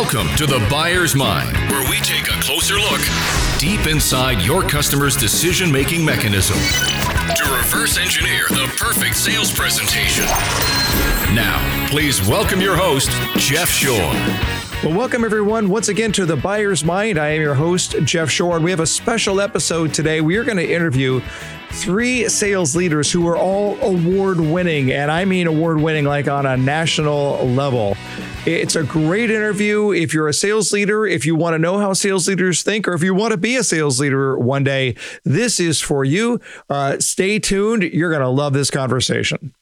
Welcome to the Buyer's Mind, where we take a closer look deep inside your customer's decision making mechanism to reverse engineer the perfect sales presentation. Now, please welcome your host, Jeff Shore. Well, welcome everyone once again to the Buyer's Mind. I am your host, Jeff Shore, and we have a special episode today. We are going to interview three sales leaders who are all award winning, and I mean award winning like on a national level. It's a great interview. If you're a sales leader, if you want to know how sales leaders think, or if you want to be a sales leader one day, this is for you. Uh, stay tuned. You're going to love this conversation.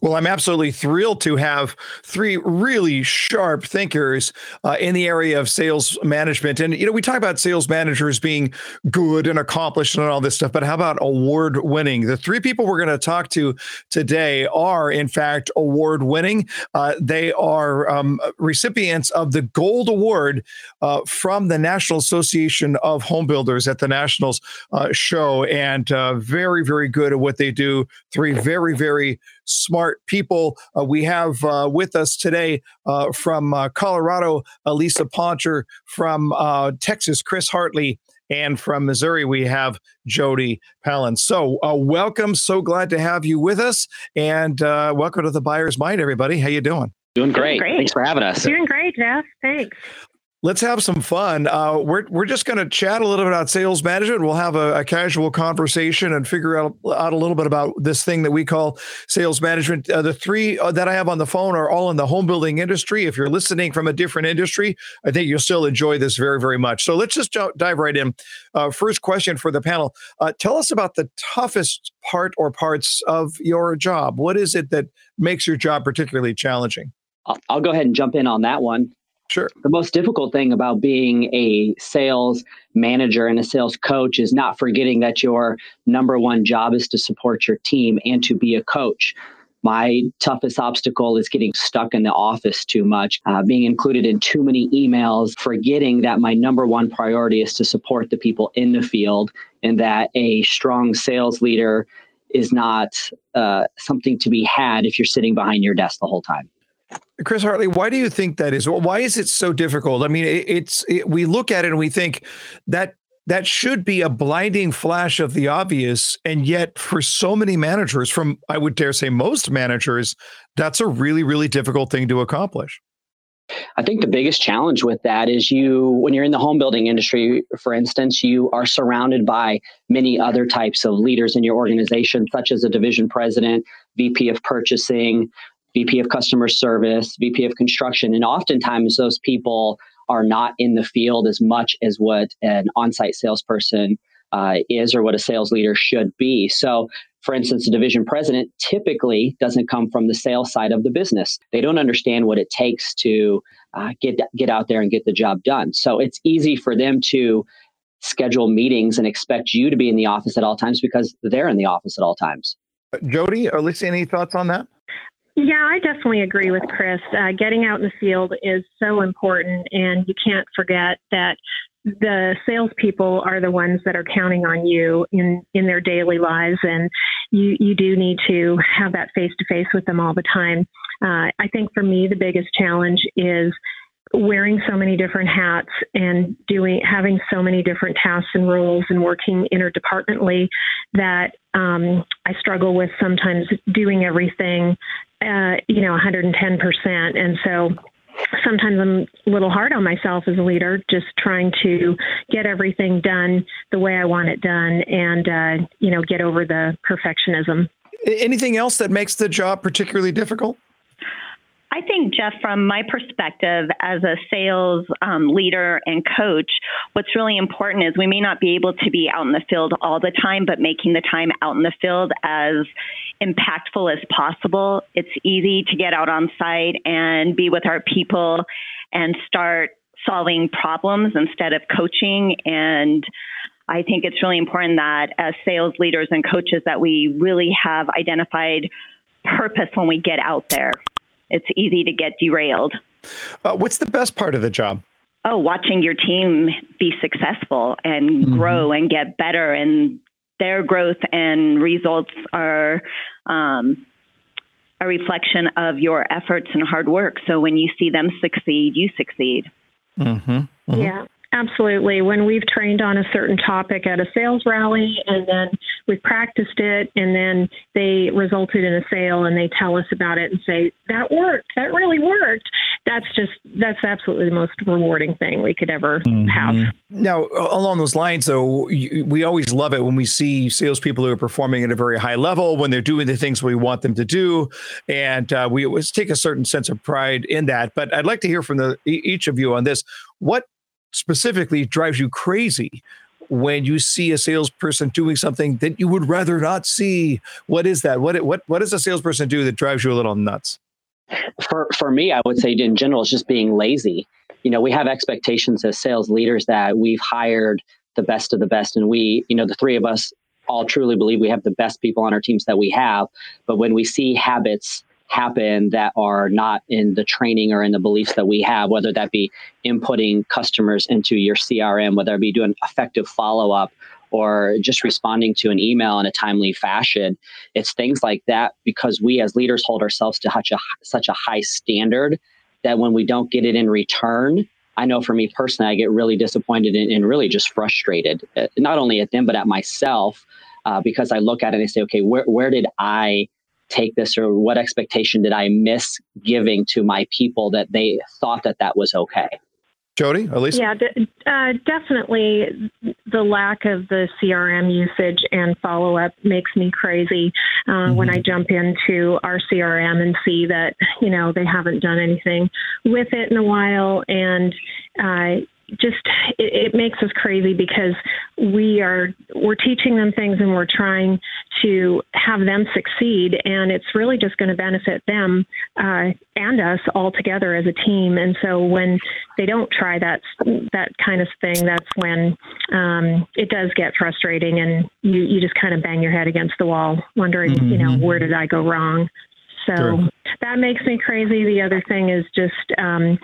Well, I'm absolutely thrilled to have three really sharp thinkers uh, in the area of sales management. And, you know, we talk about sales managers being good and accomplished and all this stuff, but how about award winning? The three people we're going to talk to today are, in fact, award winning. Uh, they are um, recipients of the Gold Award uh, from the National Association of Home Builders at the Nationals uh, show, and uh, very, very good at what they do. Three very, very smart people. Uh, we have uh, with us today uh, from uh, Colorado, Lisa Poncher, from uh, Texas, Chris Hartley, and from Missouri, we have Jodi Palin. So, uh, welcome. So glad to have you with us, and welcome to the Buyer's Mind, everybody. How you doing? Doing great. great. Thanks for having us. Doing great, Jeff. Thanks let's have some fun. Uh, we're we're just going to chat a little bit about sales management. We'll have a, a, casual conversation and figure out, out a little bit about this thing that we call sales management. Uh, the three uh, that I have on the phone are all in the home building industry. If you're listening from a different industry, I think you'll still enjoy this very very much. So let's just dive right in. Uh, first question for the panel: uh, Tell us about the toughest part or parts of your job. What is it that makes your job particularly challenging? I'll, I'll go ahead and jump in on that one. Sure. The most difficult thing about being a sales manager and a sales coach is not forgetting that your number one job is to support your team and to be a coach. My toughest obstacle is getting stuck in the office too much, uh, being included in too many emails, forgetting that my number one priority is to support the people in the field and that a strong sales leader is not uh, something to be had if you're sitting behind your desk the whole time. Chris Hartley, why do you think that is? Why is it so difficult? I mean, it, it's it, we look at it and we think that that should be a blinding flash of the obvious, and yet for so many managers, from I would dare say most managers, that's a really really difficult thing to accomplish. I think the biggest challenge with that is you, when you're in the home building industry, for instance, you are surrounded by many other types of leaders in your organization, such as a division president, VP of purchasing, VP of customer service, VP of construction. And oftentimes those people are not in the field as much as what an on site salesperson uh, is or what a sales leader should be. So, for instance, a division president typically doesn't come from the sales side of the business. They don't understand what it takes to uh, get get out there and get the job done. So it's easy for them to schedule meetings and expect you to be in the office at all times because they're in the office at all times. Jodi, or Lisa, any thoughts on that? Yeah, I definitely agree with Chris. Uh, getting out in the field is so important, and you can't forget that the salespeople are the ones that are counting on you in in their daily lives, and you you do need to have that face to face with them all the time. Uh, I think for me, the biggest challenge is wearing so many different hats and doing having so many different tasks and roles and working interdepartmentally that um, I struggle with sometimes doing everything, uh, you know, 110%. And so sometimes I'm a little hard on myself as a leader, just trying to get everything done the way I want it done and, uh, you know, get over the perfectionism. Anything else that makes the job particularly difficult? I think, Jeff, from my perspective as a sales um, leader and coach, what's really important is we may not be able to be out in the field all the time, but making the time out in the field as impactful as possible. It's easy to get out on site and be with our people and start solving problems instead of coaching and I think it's really important that as sales leaders and coaches that we really have identified purpose when we get out there it's easy to get derailed. Uh, what's the best part of the job? Oh, watching your team be successful and mm-hmm. grow and get better, and their growth and results are um, a reflection of your efforts and hard work. So when you see them succeed, you succeed. Mm-hmm. Mm-hmm. Yeah. Absolutely. When we've trained on a certain topic at a sales rally and then we've practiced it and then they resulted in a sale and they tell us about it and say, that worked, that really worked. That's just, that's absolutely the most rewarding thing we could ever mm-hmm. have. Now, along those lines, though, we always love it when we see salespeople who are performing at a very high level, when they're doing the things we want them to do. And uh, we always take a certain sense of pride in that. But I'd like to hear from the, each of you on this. What specifically drives you crazy when you see a salesperson doing something that you would rather not see? What is that? What what what does a salesperson do that drives you a little nuts? For for me, I would say in general, it's just being lazy. You know, we have expectations as sales leaders that we've hired the best of the best, and we, you know, the three of us all truly believe we have the best people on our teams that we have. But when we see habits happen that are not in the training or in the beliefs that we have, whether that be inputting customers into your CRM, whether it be doing effective follow up or just responding to an email in a timely fashion. It's things like that because we as leaders hold ourselves to such a, such a high standard that when we don't get it in return, I know for me personally, I get really disappointed and, and really just frustrated, uh, not only at them, but at myself, uh, because I look at it and I say, okay, where, where did I take this or what expectation did I miss giving to my people that they thought that that was okay? Jodi, Elise? Yeah, d- uh, definitely the lack of the CRM usage and follow up makes me crazy uh, mm-hmm. when I jump into our CRM and see that, you know, they haven't done anything with it in a while. And, uh, just it, it, makes us crazy because we are we're teaching them things and we're trying to have them succeed and it's really just going to benefit them uh, and us all together as a team and so when they don't try that that kind of thing that's when um, it does get frustrating and you you just kind of bang your head against the wall wondering mm-hmm. you know where did I go wrong so sure. that makes me crazy. The other thing is just um,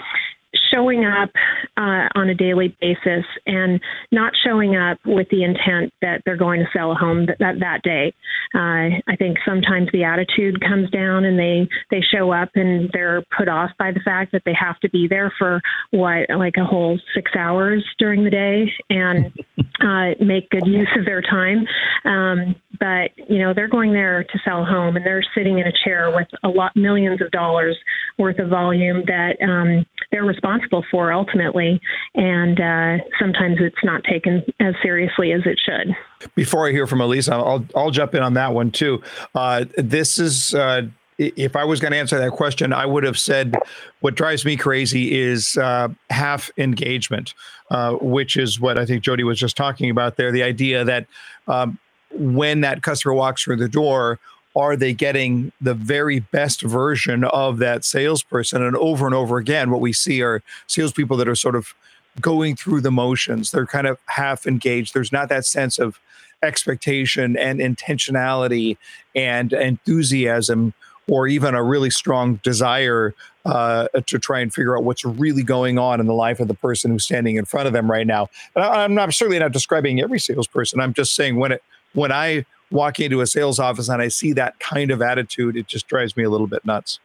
showing up uh, on a daily basis and not showing up with the intent that they're going to sell a home that that, that day. Uh, I think sometimes the attitude comes down and they they show up and they're put off by the fact that they have to be there for what like a whole six hours during the day and uh, make good use of their time. Um, but you know they're going there to sell a home and they're sitting in a chair with a lot millions of dollars worth of volume that um, they're responsible for ultimately, and uh, sometimes it's not taken as seriously as it should. Before I hear from Alisa, I'll I'll jump in on that one too. Uh, this is. Uh, if I was going to answer that question, I would have said what drives me crazy is uh, half engagement, uh, which is what I think Jodi was just talking about there. The idea that um, when that customer walks through the door, are they getting the very best version of that salesperson? And over and over again, what we see are salespeople that are sort of going through the motions. They're kind of half engaged. There's not that sense of expectation and intentionality and enthusiasm or even a really strong desire uh, to try and figure out what's really going on in the life of the person who's standing in front of them right now. I'm not certainly not describing every salesperson. I'm just saying when it when I walk into a sales office and I see that kind of attitude, it just drives me a little bit nuts.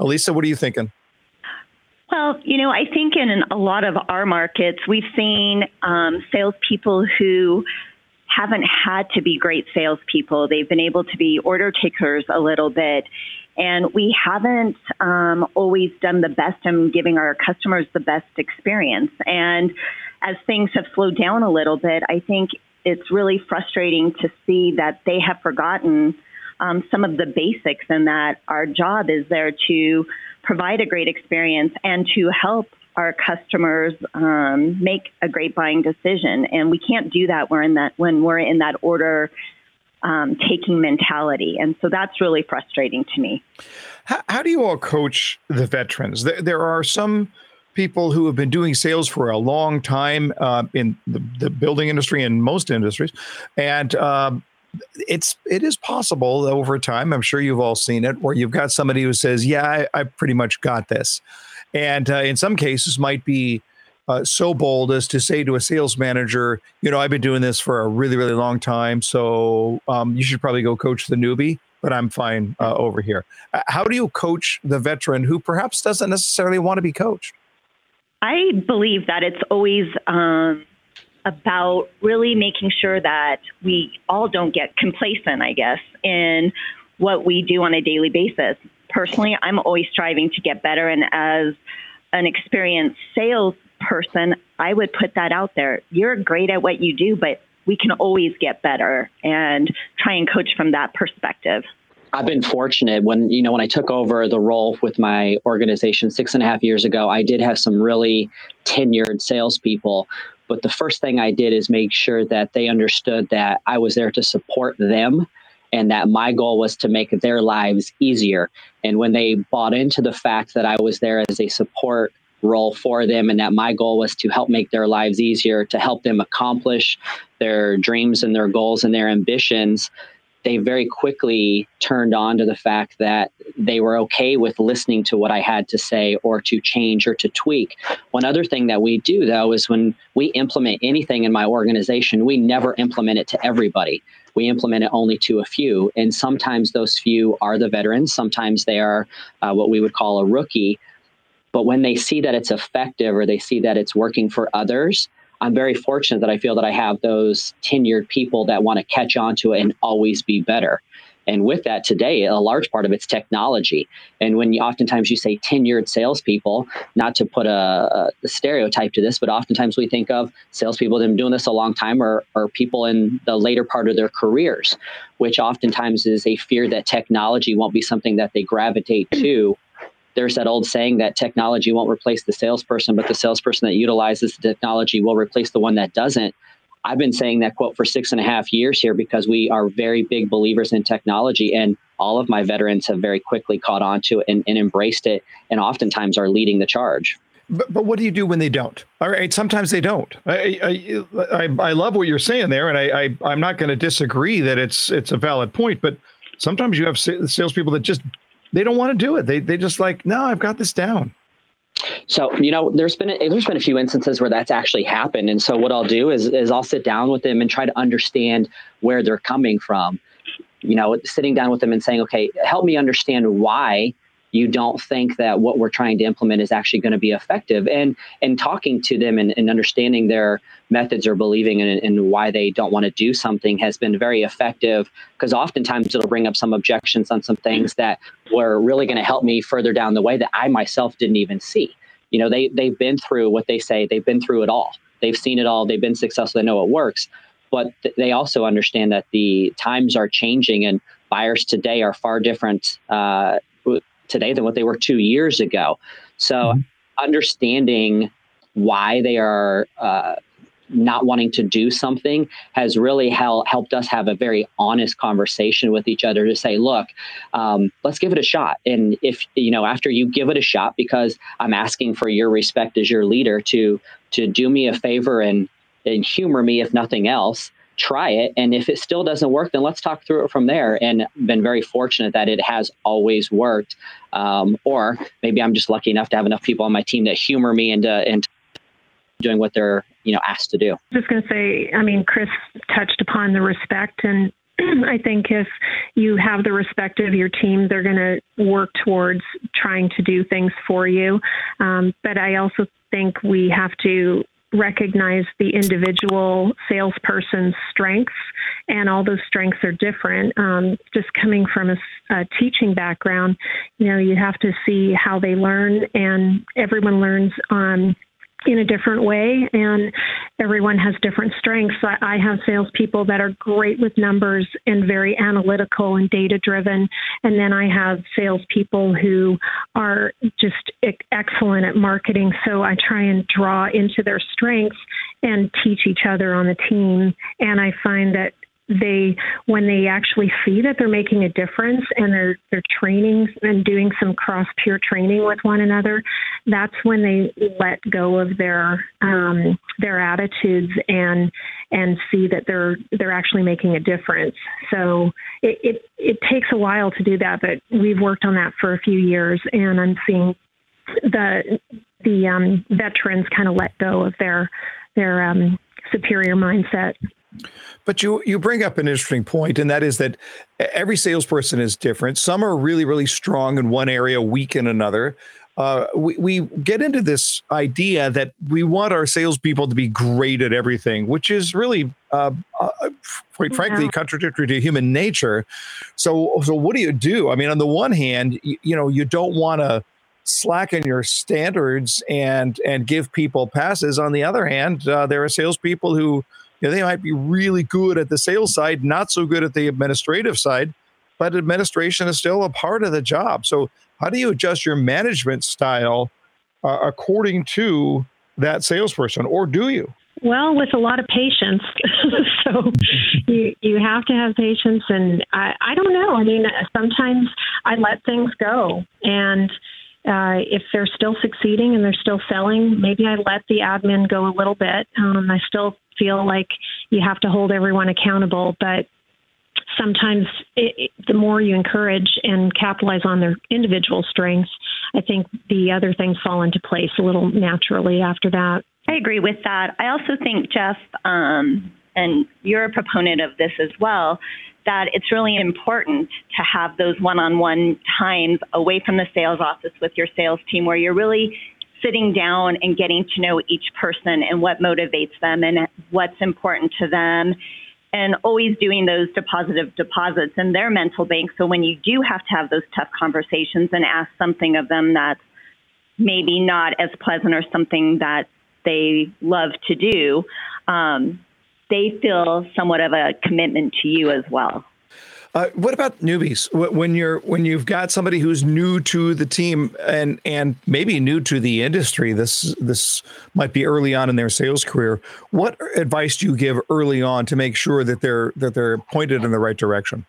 Alisa, what are you thinking? Well, you know, I think in a lot of our markets, we've seen um, salespeople who haven't had to be great salespeople. They've been able to be order takers a little bit. And we haven't um, always done the best in giving our customers the best experience. And as things have slowed down a little bit, I think it's really frustrating to see that they have forgotten um, some of the basics and that our job is there to provide a great experience and to help our customers um, make a great buying decision. And we can't do that when, in that, when we're in that order um, taking mentality. And so that's really frustrating to me. How, how do you all coach the veterans? There, there are some people who have been doing sales for a long time uh, in the, the, building industry and most industries, and um, it's it is possible over time. I'm sure you've all seen it, where you've got somebody who says, "Yeah, I, I pretty much got this," and uh, in some cases might be. Uh, so bold as to say to a sales manager, you know, I've been doing this for a really, really long time, so um, you should probably go coach the newbie but I'm fine uh, over here. Uh, how do you coach the veteran who perhaps doesn't necessarily want to be coached? I believe that it's always um, about really making sure that we all don't get complacent, I guess, in what we do on a daily basis. Personally, I'm always striving to get better. And as an experienced salesperson, I would put that out there. You're great at what you do, but we can always get better and try and coach from that perspective. I've been fortunate when you know when I took over the role with my organization six and a half years ago. I did have some really tenured salespeople, but the first thing I did is make sure that they understood that I was there to support them, and that my goal was to make their lives easier. And when they bought into the fact that I was there as a support role for them and that my goal was to help make their lives easier to help them accomplish their dreams and their goals and their ambitions they very quickly turned on to the fact that they were okay with listening to what I had to say or to change or to tweak. One other thing that we do, though, is when we implement anything in my organization, we never implement it to everybody. We implement it only to a few. And sometimes those few are the veterans, sometimes they are uh, what we would call a rookie. But when they see that it's effective or they see that it's working for others, I'm very fortunate that I feel that I have those tenured people that want to catch on to it and always be better. And with that today, a large part of it's technology. And when you oftentimes you say tenured salespeople, not to put a, a stereotype to this, but oftentimes we think of salespeople that have been doing this a long time or, or people in the later part of their careers, which oftentimes is a fear that technology won't be something that they gravitate to there's that old saying that technology won't replace the salesperson, but the salesperson that utilizes the technology will replace the one that doesn't. I've been saying that quote for six and a half years here because we are very big believers in technology, and all of my veterans have very quickly caught on to it and, and embraced it, and oftentimes are leading the charge. But, but what do you do when they don't? All right, sometimes they don't. I I, I, I love what you're saying there, and I, I I'm not going to disagree that it's it's a valid point. But sometimes you have salespeople that just they don't want to do it. They they just like, no, I've got this down. So you know, there's been a, there's been a few instances where that's actually happened, and so what I'll do is is I'll sit down with them and try to understand where they're coming from. You know, sitting down with them and saying, okay, help me understand why you don't think that what we're trying to implement is actually going to be effective and and talking to them and, and understanding their methods or believing and, and why they don't want to do something has been very effective because oftentimes it'll bring up some objections on some things that were really going to help me further down the way that I myself didn't even see. You know, they they've been through what they say, they've been through it all. They've seen it all, they've been successful, they know it works. But th- they also understand that the times are changing and buyers today are far different uh, today than what they were two years ago. So mm-hmm. understanding why they are uh, not wanting to do something has really hel- helped us have a very honest conversation with each other to say, look, um, let's give it a shot. And if, you know, after you give it a shot, because I'm asking for your respect as your leader to, to do me a favor and, and humor me, if nothing else, try it. And if it still doesn't work, then let's talk through it from there. And been very fortunate that it has always worked. Um, or maybe I'm just lucky enough to have enough people on my team that humor me into, into doing what they're you know asked to do. I Just going to say, I mean, Chris touched upon the respect and. I think if you have the respect of your team, they're going to work towards trying to do things for you. Um, but I also think we have to recognize the individual salesperson's strengths, and all those strengths are different. Um, just coming from a, a, teaching background, you know, you have to see how they learn, and everyone learns on in a different way, and everyone has different strengths. I, I have salespeople that are great with numbers and very analytical and data driven, and then I have salespeople who are just excellent at marketing. So I try and draw into their strengths and teach each other on the team. And I find that they when they actually see that they're making a difference and they're they're training and doing some cross peer training with one another that's when they let go of their um, their attitudes and and see that they're they're actually making a difference. So it, it it takes a while to do that but we've worked on that for a few years and i'm seeing the the um, veterans kind of let go of their their um, superior mindset but you you bring up an interesting point, and that is that every salesperson is different. Some are really really strong in one area, weak in another. uh, we, we get into this idea that we want our salespeople to be great at everything, which is really, uh, uh, quite frankly, yeah. contradictory to human nature. So, so what do you do? I mean, on the one hand, you, you know, you don't want to slacken your standards and and give people passes. On the other hand, uh, there are salespeople who you know, they might be really good at the sales side, not so good at the administrative side, but administration is still a part of the job. So, how do you adjust your management style uh, according to that salesperson, or do you? Well, with a lot of patience. so you you have to have patience, and I I don't know. I mean, sometimes I let things go, and uh, if they're still succeeding and they're still selling, maybe I let the admin go a little bit. Um, I still feel like you have to hold everyone accountable, but sometimes it, it, the more you encourage and capitalize on their individual strengths, I think the other things fall into place a little naturally after that. I agree with that. I also think, Jeff, um, and you're a proponent of this as well, that it's really important to have those one on one times away from the sales office with your sales team where you're really sitting down and getting to know each person and what motivates them and what's important to them and always doing those depositive deposits in their mental bank. So when you do have to have those tough conversations and ask something of them that's maybe not as pleasant or something that they love to do, um, they feel somewhat of a commitment to you as well. Uh, what about newbies? When you're when you've got somebody who's new to the team and and maybe new to the industry, this this might be early on in their sales career. What advice do you give early on to make sure that they're that they're pointed in the right direction?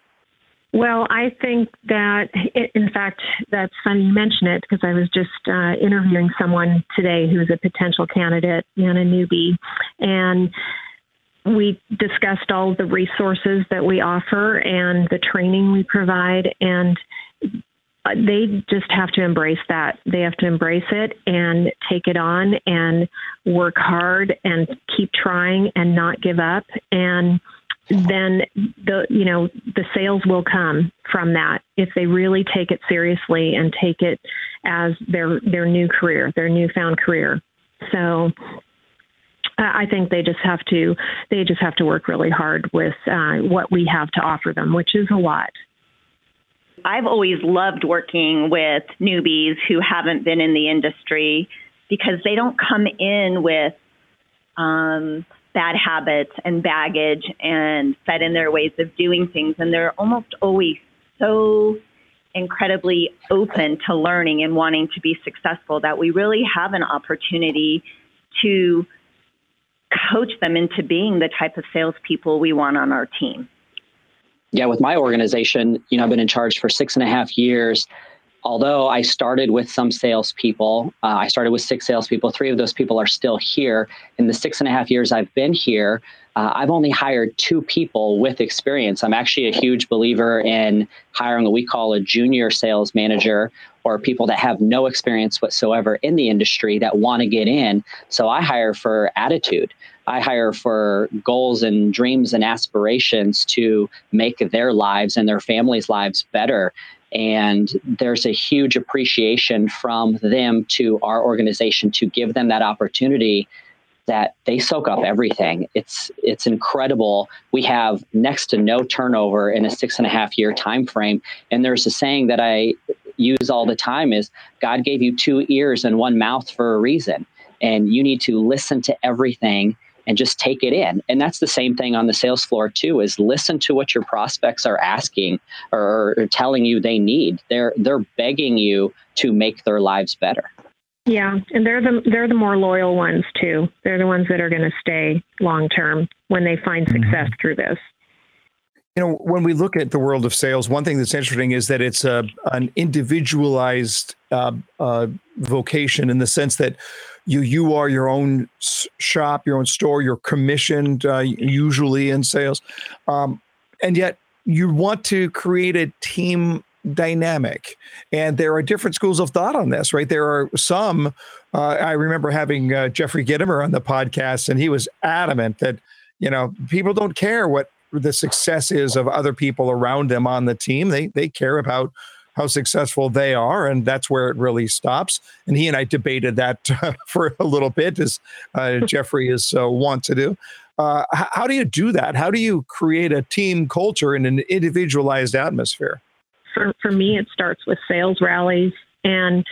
Well, I think that, in fact, that's funny you mention it because I was just uh, interviewing someone today who's a potential candidate and a newbie. And we discussed all the resources that we offer and the training we provide and they just have to embrace that. They have to embrace it and take it on and work hard and keep trying and not give up and then the you know the sales will come from that if they really take it seriously and take it as their their new career, their newfound career. So I think they just have to they just have to work really hard with uh, what we have to offer them, which is a lot. I've always loved working with newbies who haven't been in the industry because they don't come in with um, bad habits and baggage and set in their ways of doing things, and they're almost always so incredibly open to learning and wanting to be successful that we really have an opportunity to coach them into being the type of salespeople we want on our team. Yeah, with my organization, you know, I've been in charge for six and a half years. Although I started with some salespeople, uh, I started with six salespeople. Three of those people are still here. In the six and a half years I've been here, uh, I've only hired two people with experience. I'm actually a huge believer in hiring what we call a junior sales manager or people that have no experience whatsoever in the industry that want to get in. So I hire for attitude. I hire for goals and dreams and aspirations to make their lives and their families' lives better. And there's a huge appreciation from them to our organization to give them that opportunity that they soak up everything. It's it's incredible. We have next to no turnover in a six and a half year time frame. And there's a saying that I use all the time is God gave you two ears and one mouth for a reason. And you need to listen to everything and just take it in. And that's the same thing on the sales floor too is listen to what your prospects are asking or, or telling you they need. They're they're begging you to make their lives better. Yeah, and they're the they're the more loyal ones too. They're the ones that are going to stay long term when they find mm-hmm. success mm-hmm. through this. You know, when we look at the world of sales, one thing that's interesting is that it's a an individualized uh, uh, vocation in the sense that you you are your own shop, your own store, you're commissioned uh, usually in sales, um, and yet you want to create a team dynamic. And there are different schools of thought on this, right? There are some. Uh, I remember having uh, Jeffrey Gitomer on the podcast, and he was adamant that you know people don't care what the success is of other people around them on the team. They they care about how successful they are, and that's where it really stops. And he and I debated that uh, for a little bit, as uh, Jeffrey is uh, want to do. Uh, how do you do that? How do you create a team culture in an individualized atmosphere? For, for me, it starts with sales rallies and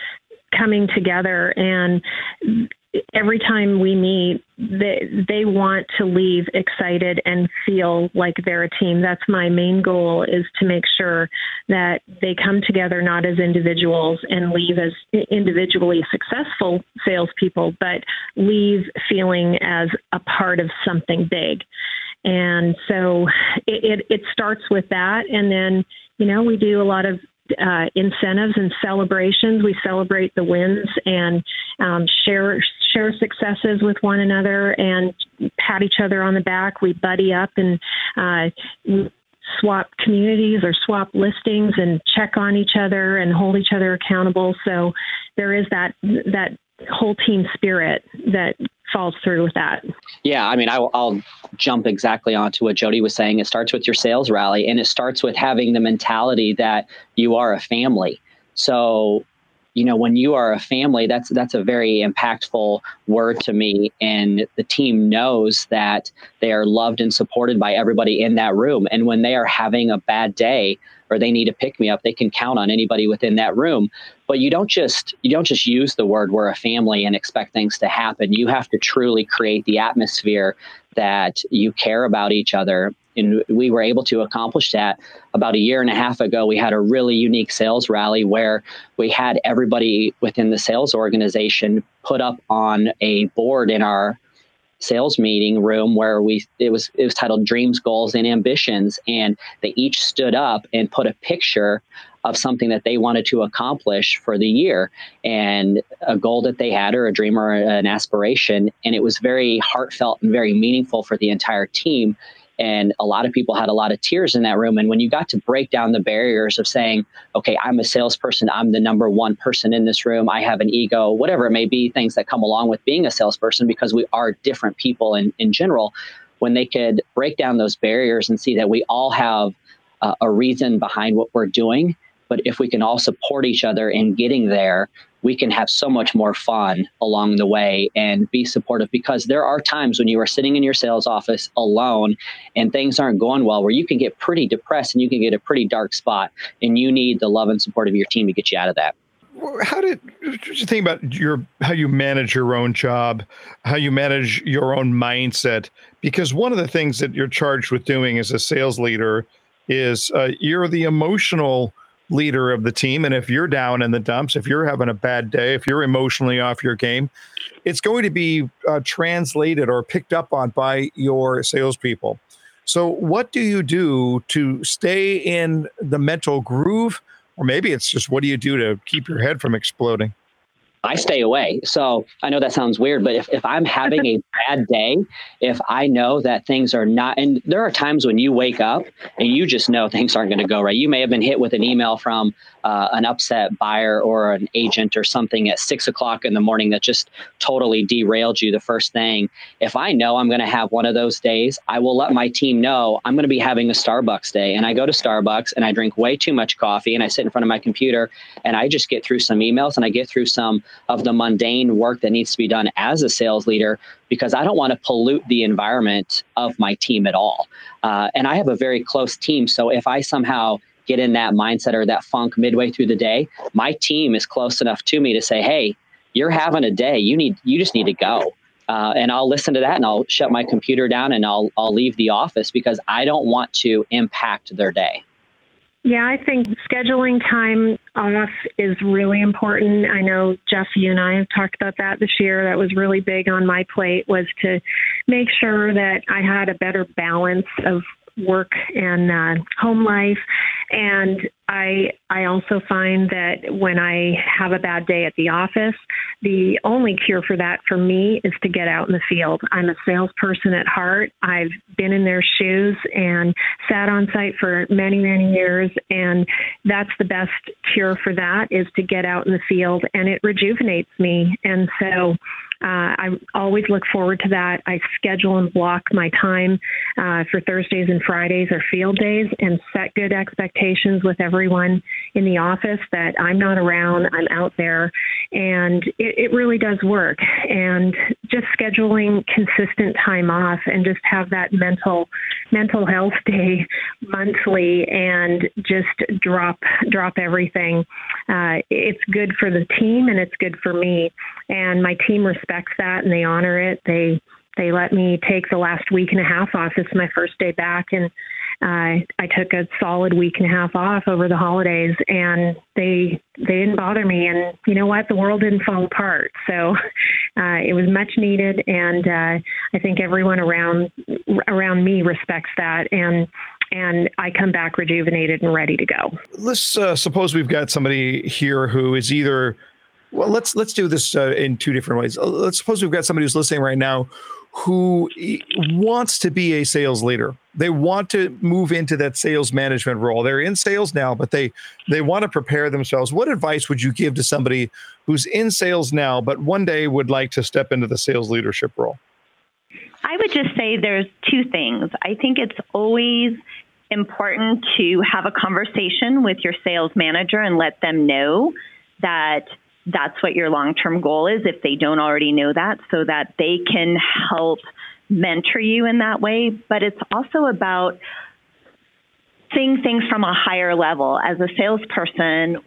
coming together and every time we meet, they, they want to leave excited and feel like they're a team. That's my main goal is to make sure that they come together not as individuals and leave as individually successful salespeople, but leave feeling as a part of something big. And so it, it, it starts with that. And then, you know, we do a lot of uh, incentives and celebrations. We celebrate the wins and um, share share successes with one another and pat each other on the back. We buddy up and uh, we swap communities or swap listings and check on each other and hold each other accountable. So there is that that whole team spirit that falls through with that. Yeah, I mean, I'll, I'll, jump exactly onto what Jodi was saying. It starts with your sales rally, and it starts with having the mentality that you are a family. So, you know, when you are a family, that's that's a very impactful word to me, and the team knows that they are loved and supported by everybody in that room. And when they are having a bad day, or they need a pick me up, they can count on anybody within that room. But you don't just you don't just use the word we're a family and expect things to happen. You have to truly create the atmosphere that you care about each other. And we were able to accomplish that about a year and a half ago. We had a really unique sales rally where we had everybody within the sales organization put up on a board in our sales meeting room where we it was it was titled dreams goals and ambitions. And they each stood up and put a picture of something that they wanted to accomplish for the year and a goal that they had or a dream or an aspiration. And it was very heartfelt and very meaningful for the entire team and a lot of people had a lot of tears in that room. And when you got to break down the barriers of saying, okay, I'm a salesperson, I'm the number one person in this room, I have an ego, whatever it may be, things that come along with being a salesperson because we are different people in, in general, when they could break down those barriers and see that we all have uh, a reason behind what we're doing. But if we can all support each other in getting there, we can have so much more fun along the way and be supportive. Because there are times when you are sitting in your sales office alone and things aren't going well where you can get pretty depressed and you can get a pretty dark spot and you need the love and support of your team to get you out of that. How did you think about your how you manage your own job how you manage your own mindset. Because one of the things that you're charged with doing as a sales leader is uh, you're the emotional leader of the team. And if you're down in the dumps, if you're having a bad day, if you're emotionally off your game, it's going to be uh, translated or picked up on by your salespeople. So, what do you do to stay in the mental groove? Or maybe it's just what do you do to keep your head from exploding? I stay away. So I know that sounds weird, but if, if I'm having a bad day, if I know that things are not, and there are times when you wake up and you just know things aren't going to go right. You may have been hit with an email from uh, an upset buyer or an agent or something at six o'clock in the morning that just totally derailed you the first thing. If I know I'm going to have one of those days, I will let my team know I'm going to be having a Starbucks day. And I go to Starbucks and I drink way too much coffee and I sit in front of my computer and I just get through some emails and I get through some of the mundane work that needs to be done as a sales leader because I don't want to pollute the environment of my team at all. Uh, and I have a very close team. So if I somehow get in that mindset or that funk midway through the day, my team is close enough to me to say, "Hey, you're having a day. You need you just need to go." Uh, and I'll listen to that and I'll shut my computer down and I'll I'll leave the office because I don't want to impact their day. Yeah, I think scheduling time off is really important. I know Jeff, you and I have talked about that this year. That was really big on my plate was to make sure that I had a better balance of work and uh, home life. And I I also find that when I have a bad day at the office, the only cure for that for me is to get out in the field. I'm a salesperson at heart. I've been in their shoes and sat on site for many many years, and that's the best cure for that is to get out in the field, and it rejuvenates me. And so uh, I always look forward to that. I schedule and block my time uh, for Thursdays and Fridays or field days and set good expectations with everyone in the office that I'm not around, I'm out there. And it, it really does work. And just scheduling consistent time off and just have that mental mental health day monthly and just drop drop everything. Uh, it's good for the team and it's good for me. And my team respects that and they honor it. They they let me take the last week and a half off. It's my first day back, and uh, I took a solid week and a half off over the holidays, and they they didn't bother me. And you know what? The world didn't fall apart, so uh, it was much needed, and uh, I think everyone around around me respects that. And and I come back rejuvenated and ready to go. Let's uh, suppose we've got somebody here who is either well let's let's do this uh, in two different ways. Uh, let's suppose we've got somebody who's listening right now who wants to be a sales leader. They want to move into that sales management role. They're in sales now but they they want to prepare themselves. What advice would you give to somebody who's in sales now but one day would like to step into the sales leadership role? I would just say there's two things. I think it's always important to have a conversation with your sales manager and let them know that that's what your long term goal is if they don't already know that, so that they can help mentor you in that way. But it's also about seeing things from a higher level. As a salesperson,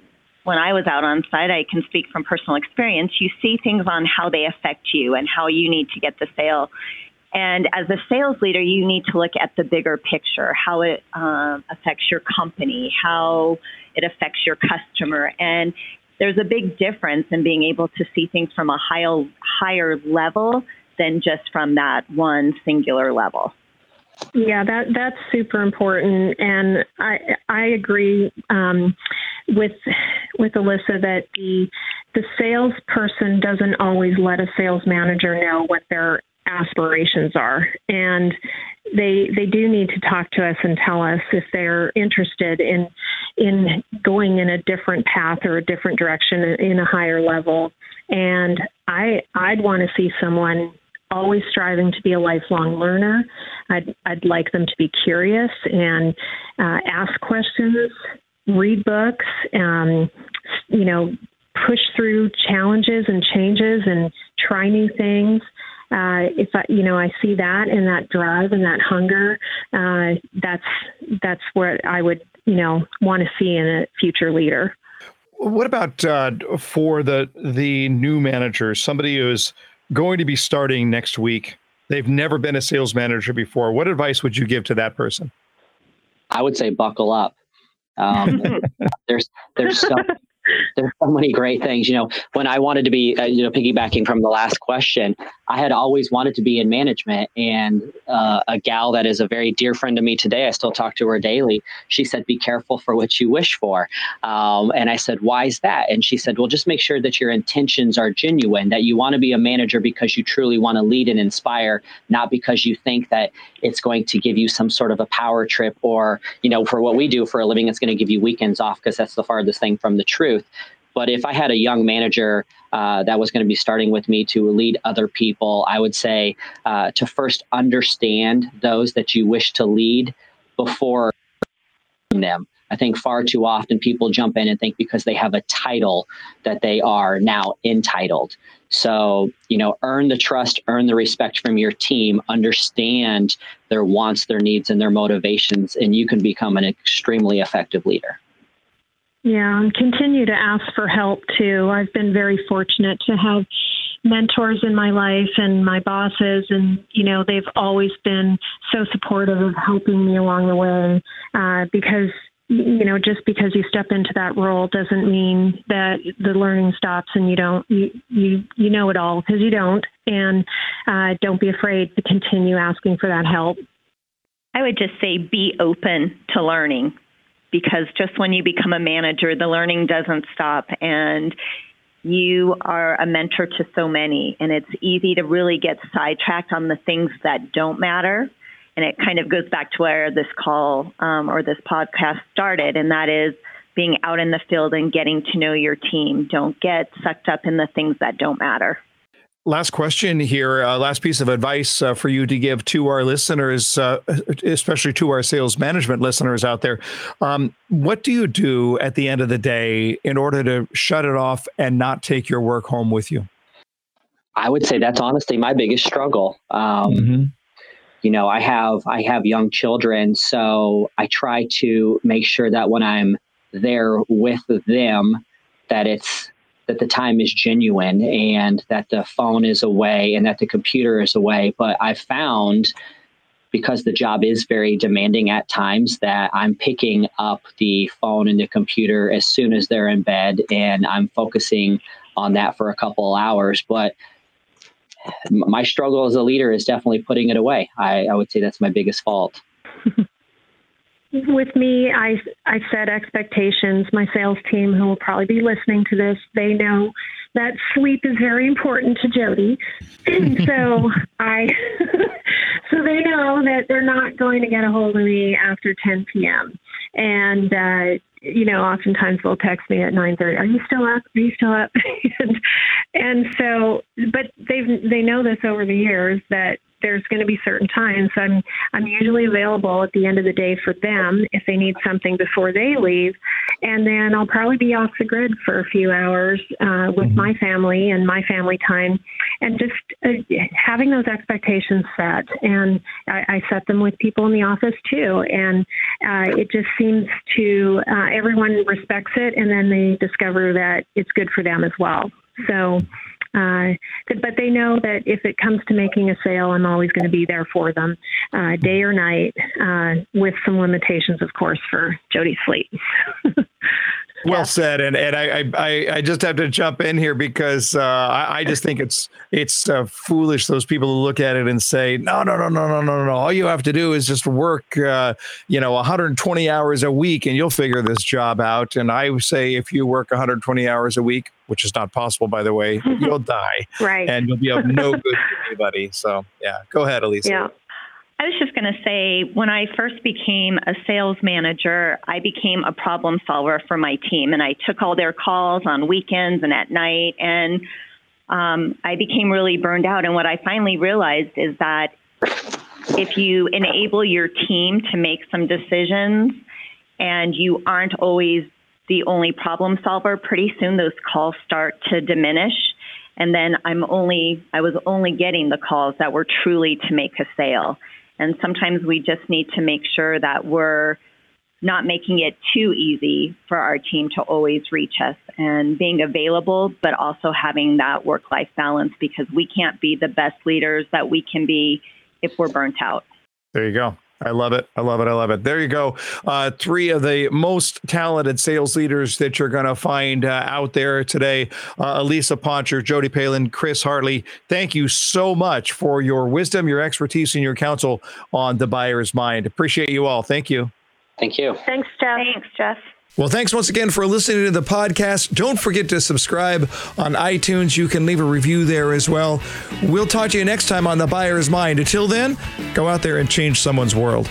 when I was out on site, I can speak from personal experience. You see things on how they affect you and how you need to get the sale. And as a sales leader, you need to look at the bigger picture, how it um, affects your company, how it affects your customer. And there's a big difference in being able to see things from a higher higher level than just from that one singular level. Yeah, that that's super important, and I I agree um, with with Alisa that the the salesperson doesn't always let a sales manager know what their aspirations are, and they they do need to talk to us and tell us if they're interested in in going in a different path or a different direction in a higher level. And I I'd want to see someone always striving to be a lifelong learner. I'd I'd like them to be curious and uh, ask questions, read books, um, you know, push through challenges and changes and try new things uh, if I, you know, I see that and that drive and that hunger, uh, that's that's what I would, you know, want to see in a future leader. What about uh, for the the new manager, somebody who is going to be starting next week? They've never been a sales manager before. What advice would you give to that person? I would say buckle up. Um, there's there's so there's so many great things. You know, when I wanted to be, uh, you know, piggybacking from the last question, I had always wanted to be in management. And uh, a gal that is a very dear friend to me today, I still talk to her daily. She said, "Be careful for what you wish for." Um, and I said, "Why is that?" And she said, "Well, just make sure that your intentions are genuine. That you want to be a manager because you truly want to lead and inspire, not because you think that it's going to give you some sort of a power trip, or you know, for what we do for a living, it's going to give you weekends off because that's the farthest thing from the truth." But if I had a young manager uh, that was going to be starting with me to lead other people, I would say uh, to first understand those that you wish to lead before them. I think far too often people jump in and think because they have a title that they are now entitled. So, you know, earn the trust, earn the respect from your team, understand their wants, their needs, and their motivations, and you can become an extremely effective leader. Yeah, and continue to ask for help too. I've been very fortunate to have mentors in my life and my bosses, and you know they've always been so supportive of helping me along the way. Uh, because you know, just because you step into that role doesn't mean that the learning stops and you don't you you you know it all because you don't, and uh, don't be afraid to continue asking for that help. I would just say be open to learning because just when you become a manager, the learning doesn't stop and you are a mentor to so many and it's easy to really get sidetracked on the things that don't matter and it kind of goes back to where this call um, or this podcast started and that is being out in the field and getting to know your team. Don't get sucked up in the things that don't matter last question here, uh, last piece of advice uh, for you to give to our listeners, uh, especially to our sales management listeners out there. Um, what do you do at the end of the day in order to shut it off and not take your work home with you? I would say that's honestly my biggest struggle. Um, mm-hmm. You know, I have I have young children, so I try to make sure that when I'm there with them, that it's that the time is genuine and that the phone is away and that the computer is away. But I've found because the job is very demanding at times that I'm picking up the phone and the computer as soon as they're in bed and I'm focusing on that for a couple hours. But my struggle as a leader is definitely putting it away. I, I would say that's my biggest fault. with me, I I set expectations. My sales team, who will probably be listening to this, they know that sleep is very important to Jodi, so I, so they know that they're not going to get a hold of me after 10 p.m. And uh, you know, oftentimes they'll text me at 9:30. Are you still up? Are you still up? and, and so, but they've they know this over the years that there's going to be certain times I'm I'm usually available at the end of the day for them if they need something before they leave, and then I'll probably be off the grid for a few hours uh, with mm-hmm. my family and my family time, and just uh, having those expectations set. And I, I, set them with people in the office too, and uh, it just seems to uh, everyone respects it, and then they discover that it's good for them as well. So uh, but they know that if it comes to making a sale, I'm always going to be there for them, uh, day or night, uh, with some limitations, of course, for Jodi's sleep. Well said, and and I, I I just have to jump in here because uh, I, I just think it's it's uh, foolish those people who look at it and say no no no no no no no all you have to do is just work uh, you know 120 hours a week and you'll figure this job out. And I say if you work 120 hours a week, which is not possible by the way, you'll die, right? And you'll be of no good to anybody. So yeah, go ahead, Alisa. Yeah. I was just going to say when I first became a sales manager, I became a problem solver for my team and I took all their calls on weekends and at night. And um, I became really burned out. And what I finally realized is that if you enable your team to make some decisions and you aren't always the only problem solver, pretty soon those calls start to diminish. And then I'm only, I was only getting the calls that were truly to make a sale. And sometimes we just need to make sure that we're not making it too easy for our team to always reach us and being available, but also having that work life balance because we can't be the best leaders that we can be if we're burnt out. There you go. I love it. I love it. I love it. There you go. Uh, three of the most talented sales leaders that you're going to find uh, out there today. Uh, Alisa Poncher, Jodi Palin, Chris Hartley. Thank you so much for your wisdom, your expertise, and your counsel on the buyer's mind. Appreciate you all. Thank you. Thank you. Thanks, Jeff. Thanks, Jeff. Well, thanks once again for listening to the podcast. Don't forget to subscribe on iTunes. You can leave a review there as well. We'll talk to you next time on The Buyer's Mind. Until then, go out there and change someone's world.